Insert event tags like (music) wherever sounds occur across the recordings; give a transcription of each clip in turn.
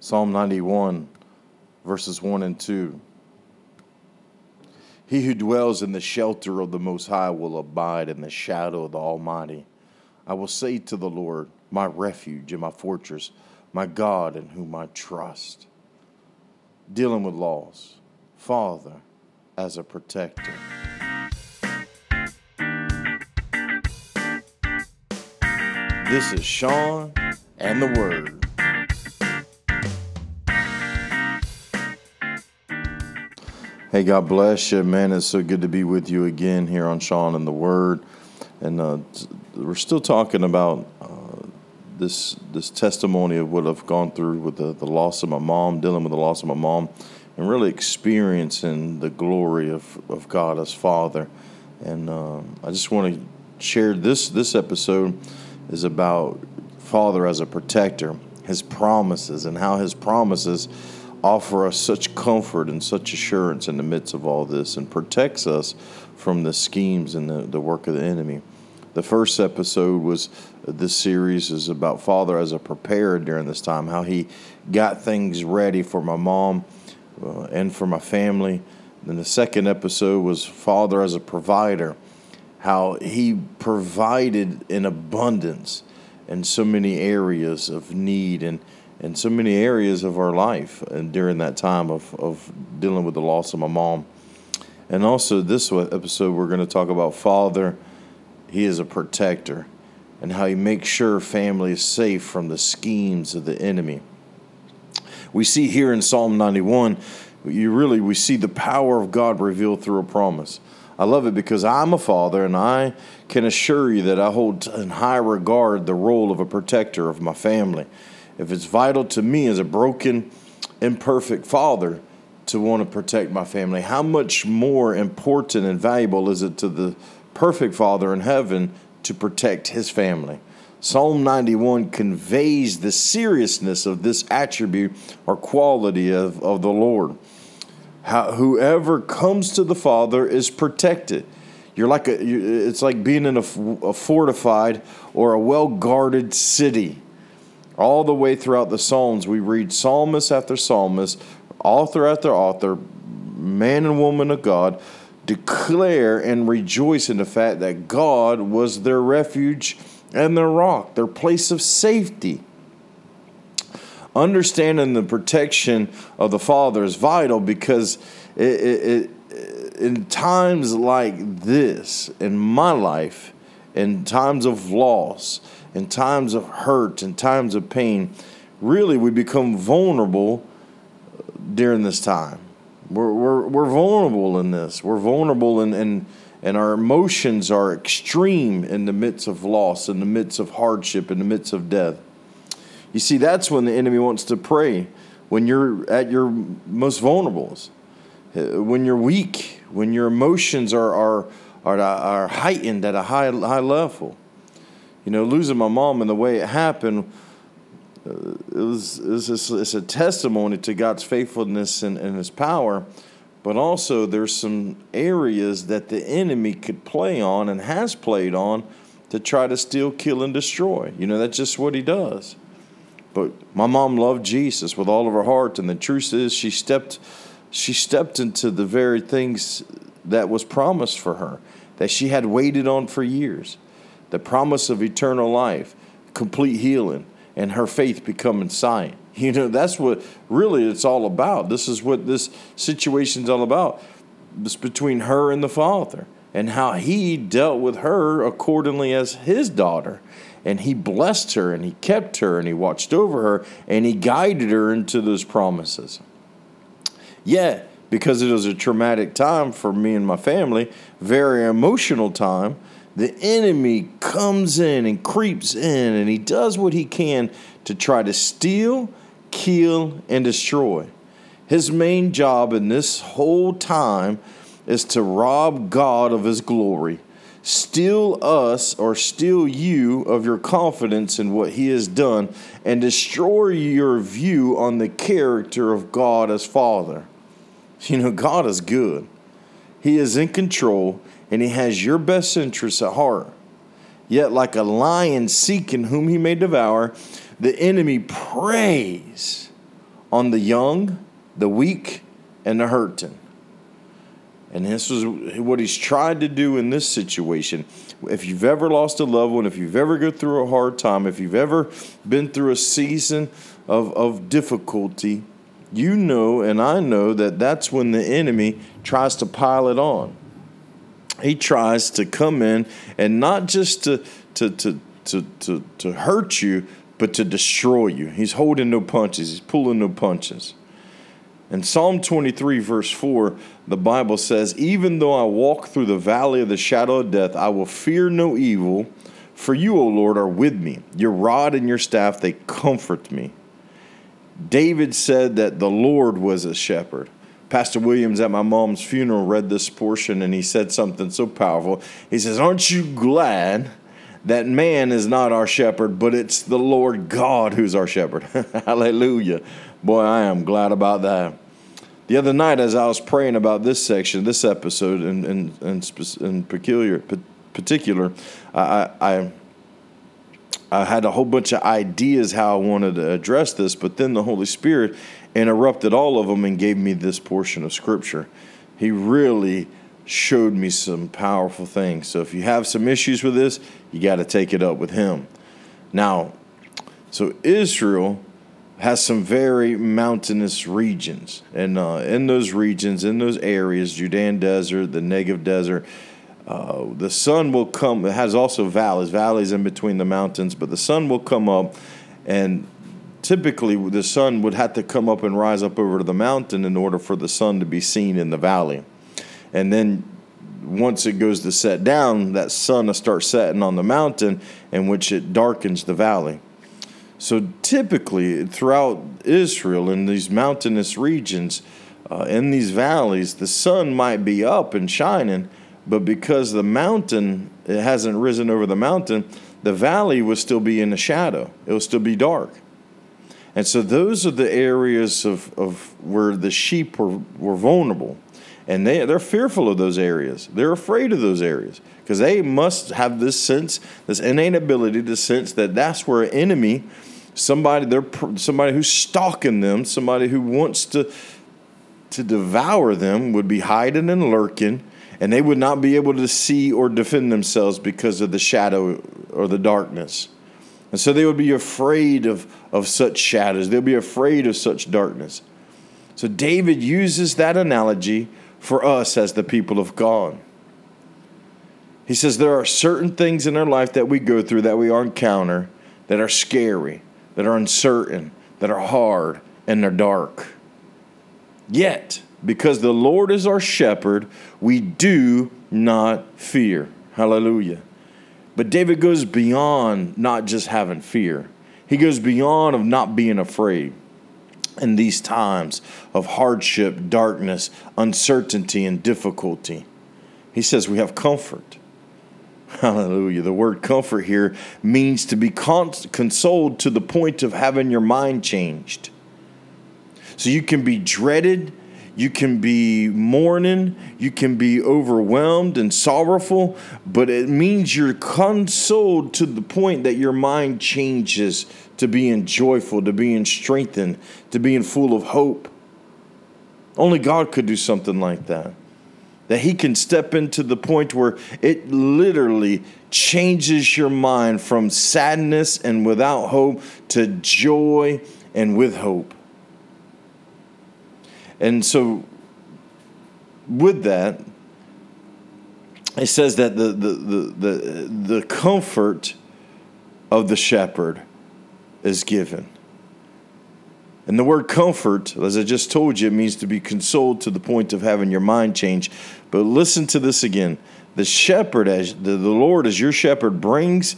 Psalm 91, verses 1 and 2. He who dwells in the shelter of the Most High will abide in the shadow of the Almighty. I will say to the Lord, my refuge and my fortress, my God in whom I trust. Dealing with laws, Father as a protector. This is Sean and the Word. Hey, God bless you, man. It's so good to be with you again here on Sean and the Word. And uh, we're still talking about uh, this this testimony of what I've gone through with the, the loss of my mom, dealing with the loss of my mom, and really experiencing the glory of, of God as Father. And uh, I just want to share this this episode is about Father as a protector, His promises, and how His promises offer us such comfort and such assurance in the midst of all this and protects us from the schemes and the, the work of the enemy. The first episode was this series is about Father as a preparer during this time, how he got things ready for my mom uh, and for my family. Then the second episode was Father as a provider, how he provided in abundance in so many areas of need and in so many areas of our life and during that time of, of dealing with the loss of my mom. And also, this episode, we're going to talk about Father. He is a protector and how he makes sure family is safe from the schemes of the enemy. We see here in Psalm 91, you really we see the power of God revealed through a promise. I love it because I'm a father and I can assure you that I hold in high regard the role of a protector of my family if it's vital to me as a broken, imperfect father to want to protect my family, how much more important and valuable is it to the perfect father in heaven to protect his family? Psalm 91 conveys the seriousness of this attribute or quality of, of the Lord. How, whoever comes to the Father is protected. You're like a, it's like being in a, a fortified or a well guarded city all the way throughout the Psalms, we read psalmist after psalmist, author after author, man and woman of God, declare and rejoice in the fact that God was their refuge and their rock, their place of safety. Understanding the protection of the Father is vital because it, it, it, in times like this, in my life, in times of loss, in times of hurt, in times of pain, really we become vulnerable during this time. We're, we're, we're vulnerable in this. We're vulnerable in, in, and our emotions are extreme in the midst of loss, in the midst of hardship, in the midst of death. You see, that's when the enemy wants to prey, when you're at your most vulnerable, uh, when you're weak, when your emotions are, are, are, are heightened at a high, high level you know, losing my mom and the way it happened, uh, it was, it was just, it's a testimony to God's faithfulness and, and His power. But also, there's some areas that the enemy could play on and has played on to try to steal, kill, and destroy. You know, that's just what he does. But my mom loved Jesus with all of her heart, and the truth is, she stepped, she stepped into the very things that was promised for her, that she had waited on for years the promise of eternal life, complete healing, and her faith becoming sight. (laughs) You know, that's what really it's all about. This is what this situation's all about. It's between her and the Father, and how He dealt with her accordingly as His daughter. And He blessed her, and He kept her, and He watched over her, and He guided her into those promises. Yeah, because it was a traumatic time for me and my family, very emotional time the enemy comes in and creeps in and he does what he can to try to steal, kill, and destroy. His main job in this whole time is to rob God of his glory, steal us or steal you of your confidence in what he has done, and destroy your view on the character of God as Father. You know, God is good, He is in control and he has your best interests at heart. Yet, like a lion seeking whom he may devour, the enemy preys on the young, the weak, and the hurting. And this is what he's tried to do in this situation. If you've ever lost a loved one, if you've ever go through a hard time, if you've ever been through a season of, of difficulty, you know and I know that that's when the enemy tries to pile it on. He tries to come in and not just to, to, to, to, to, to hurt you, but to destroy you. He's holding no punches, he's pulling no punches. In Psalm 23, verse 4, the Bible says, Even though I walk through the valley of the shadow of death, I will fear no evil, for you, O Lord, are with me. Your rod and your staff, they comfort me. David said that the Lord was a shepherd. Pastor Williams at my mom's funeral read this portion and he said something so powerful. He says, Aren't you glad that man is not our shepherd, but it's the Lord God who's our shepherd? (laughs) Hallelujah. Boy, I am glad about that. The other night, as I was praying about this section, this episode in, in, in, in peculiar, particular, I, I, I had a whole bunch of ideas how I wanted to address this, but then the Holy Spirit interrupted all of them and gave me this portion of Scripture. He really showed me some powerful things. So if you have some issues with this, you got to take it up with Him. Now, so Israel has some very mountainous regions. And uh, in those regions, in those areas, Judean Desert, the Negev Desert, uh, the sun will come. It has also valleys, valleys in between the mountains, but the sun will come up, and typically the sun would have to come up and rise up over the mountain in order for the sun to be seen in the valley. And then once it goes to set down, that sun will start setting on the mountain, in which it darkens the valley. So typically, throughout Israel, in these mountainous regions, uh, in these valleys, the sun might be up and shining, but because the mountain it hasn't risen over the mountain, the valley would still be in the shadow. It will still be dark. And so those are the areas of, of where the sheep were, were vulnerable. And they, they're fearful of those areas. They're afraid of those areas because they must have this sense, this innate ability to sense that that's where an enemy somebody they're somebody who's stalking them, somebody who wants to to devour them would be hiding and lurking, and they would not be able to see or defend themselves because of the shadow or the darkness. And so they would be afraid of, of such shadows. They'll be afraid of such darkness. So David uses that analogy for us as the people of God. He says there are certain things in our life that we go through that we encounter that are scary that are uncertain, that are hard, and they're dark. Yet, because the Lord is our shepherd, we do not fear. Hallelujah. But David goes beyond not just having fear. He goes beyond of not being afraid. In these times of hardship, darkness, uncertainty, and difficulty, he says we have comfort. (laughs) Hallelujah. The word comfort here means to be consoled to the point of having your mind changed. So you can be dreaded, you can be mourning, you can be overwhelmed and sorrowful, but it means you're consoled to the point that your mind changes to being joyful, to being strengthened, to being full of hope. Only God could do something like that that he can step into the point where it literally changes your mind from sadness and without hope to joy and with hope. And so, with that, it says that the, the, the, the, the comfort of the shepherd is given. And the word comfort, as I just told you, it means to be consoled to the point of having your mind change. But listen to this again. The shepherd, as the, the Lord as your shepherd, brings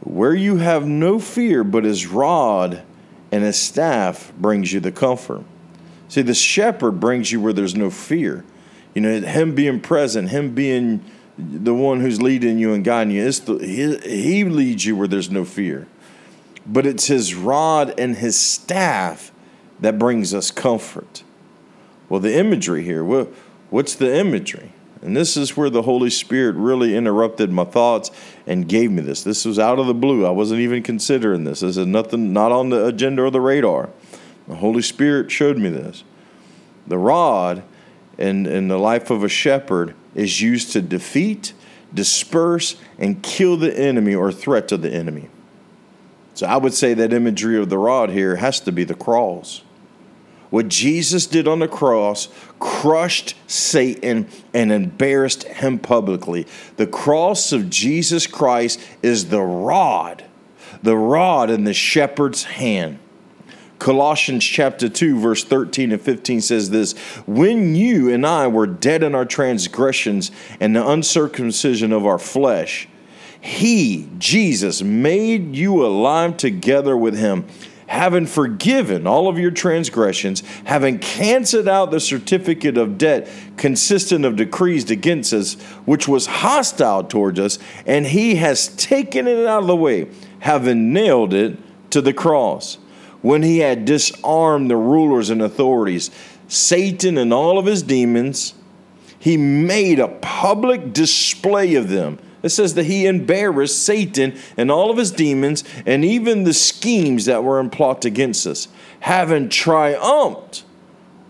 where you have no fear, but his rod and his staff brings you the comfort. See, the shepherd brings you where there's no fear. You know, him being present, him being the one who's leading you and guiding you, the, he, he leads you where there's no fear. But it's his rod and his staff that brings us comfort. Well, the imagery here, what's the imagery? And this is where the Holy Spirit really interrupted my thoughts and gave me this. This was out of the blue. I wasn't even considering this. This is nothing, not on the agenda or the radar. The Holy Spirit showed me this. The rod in, in the life of a shepherd is used to defeat, disperse, and kill the enemy or threat to the enemy. So I would say that imagery of the rod here has to be the cross. What Jesus did on the cross crushed Satan and embarrassed him publicly. The cross of Jesus Christ is the rod, the rod in the shepherd's hand. Colossians chapter 2, verse 13 and 15 says this When you and I were dead in our transgressions and the uncircumcision of our flesh, he, Jesus, made you alive together with him, having forgiven all of your transgressions, having canceled out the certificate of debt consistent of decrees against us, which was hostile towards us, and he has taken it out of the way, having nailed it to the cross. When he had disarmed the rulers and authorities, Satan and all of his demons, he made a public display of them it says that he embarrassed Satan and all of his demons and even the schemes that were in plot against us, having triumphed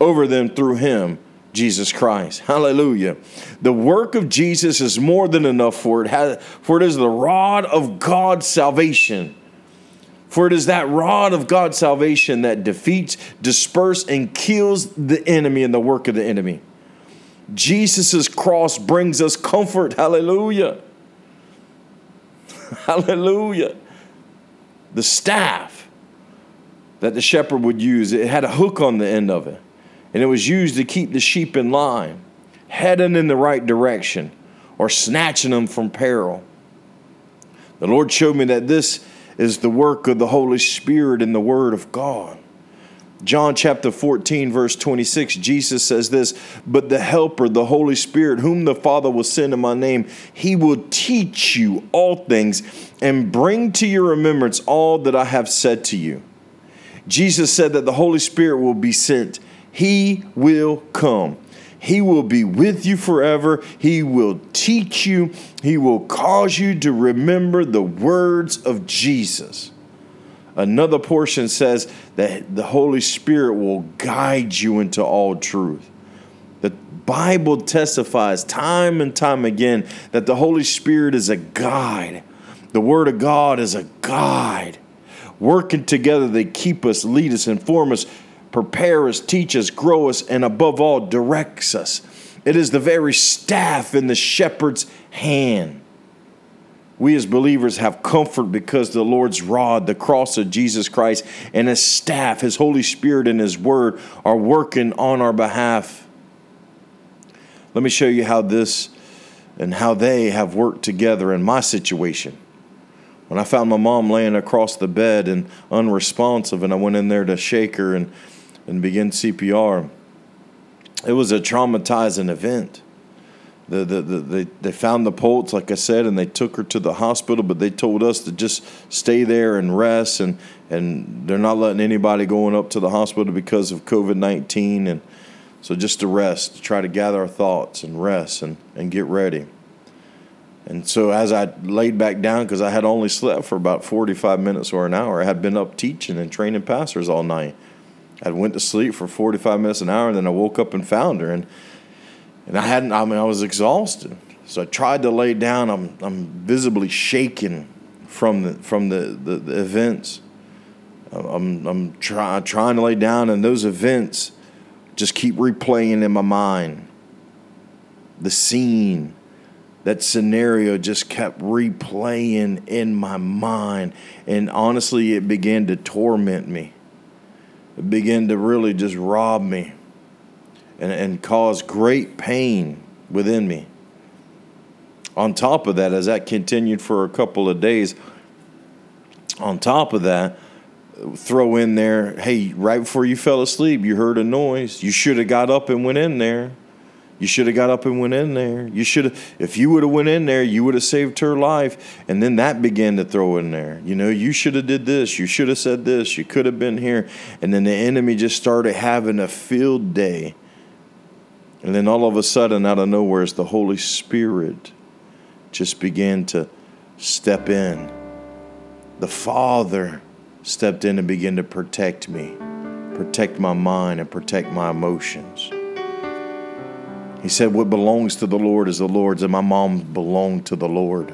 over them through him, Jesus Christ. Hallelujah. The work of Jesus is more than enough for it, for it is the rod of God's salvation. For it is that rod of God's salvation that defeats, disperses, and kills the enemy and the work of the enemy. Jesus' cross brings us comfort. Hallelujah. (laughs) Hallelujah. The staff that the shepherd would use, it had a hook on the end of it. And it was used to keep the sheep in line, heading in the right direction, or snatching them from peril. The Lord showed me that this is the work of the Holy Spirit in the Word of God. John chapter 14, verse 26, Jesus says this But the Helper, the Holy Spirit, whom the Father will send in my name, he will teach you all things and bring to your remembrance all that I have said to you. Jesus said that the Holy Spirit will be sent, he will come. He will be with you forever. He will teach you. He will cause you to remember the words of Jesus. Another portion says that the Holy Spirit will guide you into all truth. The Bible testifies time and time again that the Holy Spirit is a guide. The Word of God is a guide. Working together, they keep us, lead us, inform us, prepare us, teach us, grow us, and above all, directs us. It is the very staff in the shepherd's hand we as believers have comfort because the Lord's rod, the cross of Jesus Christ, and his staff, his Holy Spirit, and his word are working on our behalf. Let me show you how this and how they have worked together in my situation. When I found my mom laying across the bed and unresponsive, and I went in there to shake her and, and begin CPR, it was a traumatizing event the, the, the, they, they found the pulse, like I said, and they took her to the hospital, but they told us to just stay there and rest, and, and they're not letting anybody going up to the hospital because of COVID 19. And so just to rest, to try to gather our thoughts and rest and, and get ready. And so as I laid back down, because I had only slept for about 45 minutes or an hour, I had been up teaching and training pastors all night. I went to sleep for 45 minutes an hour, and then I woke up and found her. And and I hadn't. I mean, I was exhausted. So I tried to lay down. I'm I'm visibly shaken from the from the the, the events. I'm I'm trying trying to lay down, and those events just keep replaying in my mind. The scene, that scenario just kept replaying in my mind, and honestly, it began to torment me. It began to really just rob me and, and caused great pain within me. On top of that, as that continued for a couple of days, on top of that, throw in there, hey, right before you fell asleep, you heard a noise. You should have got up and went in there. You should have got up and went in there. You should have, if you would have went in there, you would have saved her life. And then that began to throw in there. You know, you should have did this. You should have said this. You could have been here. And then the enemy just started having a field day and then all of a sudden, out of nowhere, the Holy Spirit just began to step in, the Father stepped in and began to protect me, protect my mind, and protect my emotions. He said, What belongs to the Lord is the Lord's, and my mom belonged to the Lord.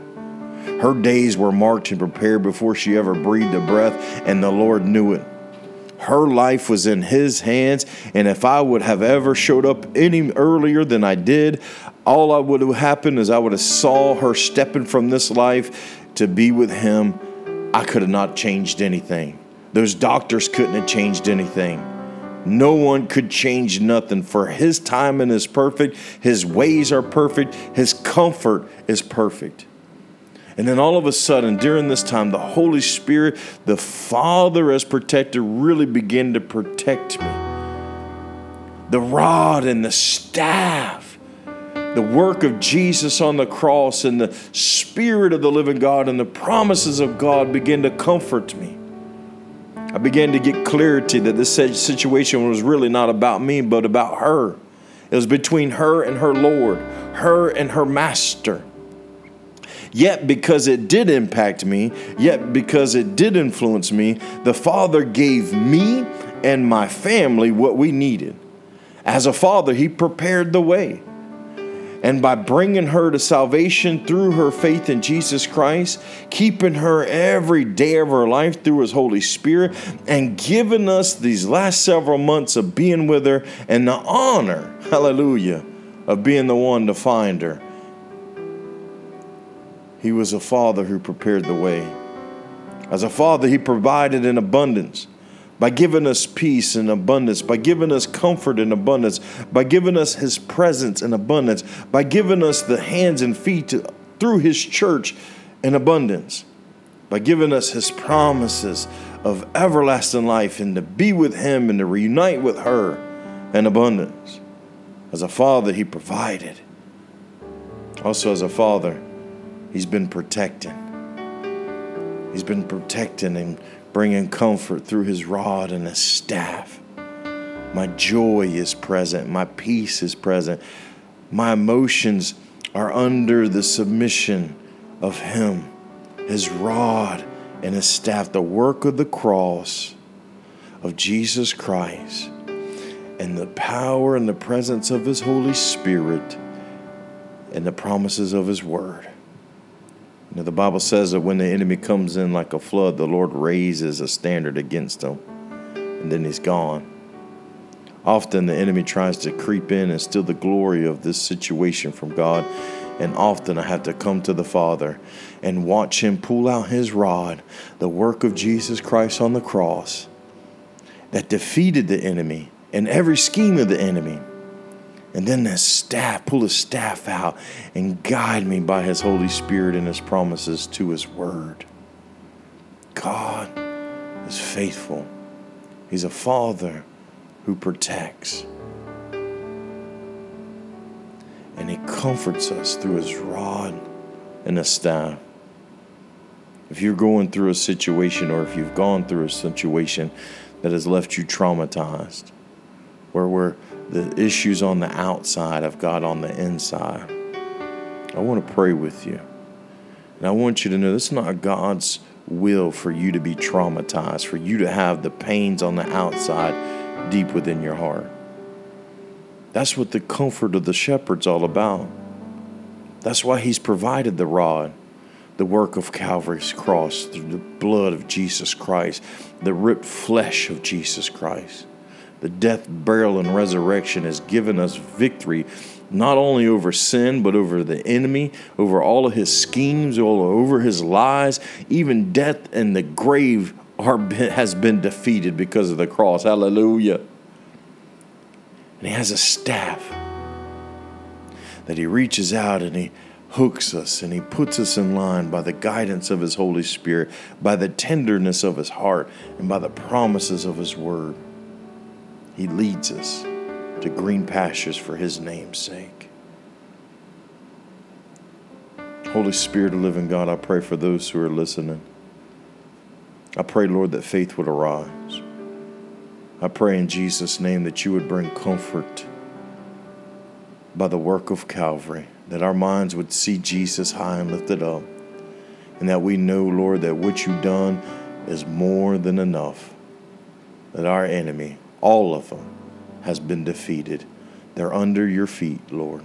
Her days were marked and prepared before she ever breathed a breath, and the Lord knew it. Her life was in His hands, and if I would have ever showed up any earlier than I did, all I would have happened is I would have saw her stepping from this life to be with Him. I could have not changed anything. Those doctors couldn't have changed anything. No one could change nothing, for His timing is perfect, His ways are perfect, His comfort is perfect. And then all of a sudden, during this time, the Holy Spirit, the Father as protector, really began to protect me. The rod and the staff, the work of Jesus on the cross, and the Spirit of the living God and the promises of God began to comfort me. I began to get clarity that this situation was really not about me, but about her. It was between her and her Lord, her and her Master. Yet, because it did impact me, yet because it did influence me, the Father gave me and my family what we needed. As a father, He prepared the way. And by bringing her to salvation through her faith in Jesus Christ, keeping her every day of her life through His Holy Spirit, and giving us these last several months of being with her and the honor, hallelujah, of being the one to find her he was a father who prepared the way. As a father, He provided in abundance by giving us peace in abundance, by giving us comfort in abundance, by giving us His presence in abundance, by giving us the hands and feet to, through His church in abundance, by giving us His promises of everlasting life and to be with Him and to reunite with her in abundance. As a father, He provided. Also, as a father, He's been protecting. He's been protecting and bringing comfort through his rod and his staff. My joy is present. My peace is present. My emotions are under the submission of him, his rod and his staff, the work of the cross of Jesus Christ, and the power and the presence of his Holy Spirit and the promises of his word. The Bible says that when the enemy comes in like a flood, the Lord raises a standard against him, and then he's gone. Often the enemy tries to creep in and steal the glory of this situation from God. And often I have to come to the Father and watch Him pull out His rod, the work of Jesus Christ on the cross that defeated the enemy and every scheme of the enemy and then his staff, pull his staff out and guide me by his Holy Spirit and his promises to his word. God is faithful. He's a father who protects. And he comforts us through his rod and his staff. If you're going through a situation or if you've gone through a situation that has left you traumatized, where we're the issues on the outside of God on the inside. I want to pray with you. And I want you to know this is not God's will for you to be traumatized, for you to have the pains on the outside deep within your heart. That's what the comfort of the shepherd's all about. That's why he's provided the rod, the work of Calvary's cross, the blood of Jesus Christ, the ripped flesh of Jesus Christ the death, burial, and resurrection has given us victory not only over sin, but over the enemy, over all of his schemes, all over his lies. Even death and the grave are, has been defeated because of the cross. Hallelujah. And he has a staff that he reaches out and he hooks us and he puts us in line by the guidance of his Holy Spirit, by the tenderness of his heart, and by the promises of his word. He leads us to green pastures for His name's sake. Holy Spirit of living God, I pray for those who are listening. I pray, Lord, that faith would arise. I pray in Jesus' name that you would bring comfort by the work of Calvary, that our minds would see Jesus high and lifted up, and that we know, Lord, that what you've done is more than enough, that our enemy all of them has been defeated. They're under your feet, Lord.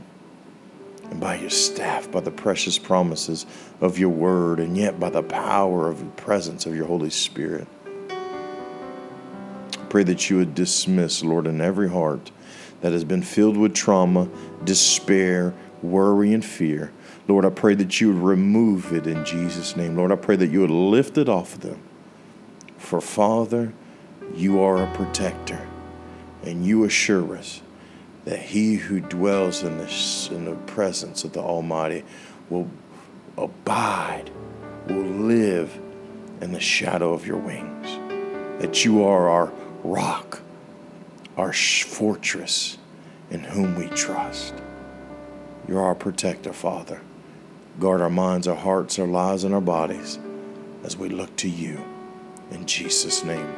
And by your staff, by the precious promises of your word, and yet by the power of the presence of your Holy Spirit. I pray that you would dismiss, Lord, in every heart that has been filled with trauma, despair, worry, and fear. Lord, I pray that you would remove it in Jesus' name. Lord, I pray that you would lift it off of them. For Father, you are a protector, and you assure us that he who dwells in the, in the presence of the Almighty will abide, will live in the shadow of your wings. That you are our rock, our fortress in whom we trust. You're our protector, Father. Guard our minds, our hearts, our lives, and our bodies as we look to you. In Jesus' name,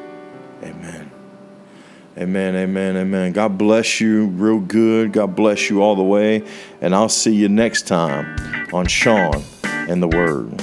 amen. Amen, amen, amen. God bless you real good. God bless you all the way. And I'll see you next time on Sean and the Word.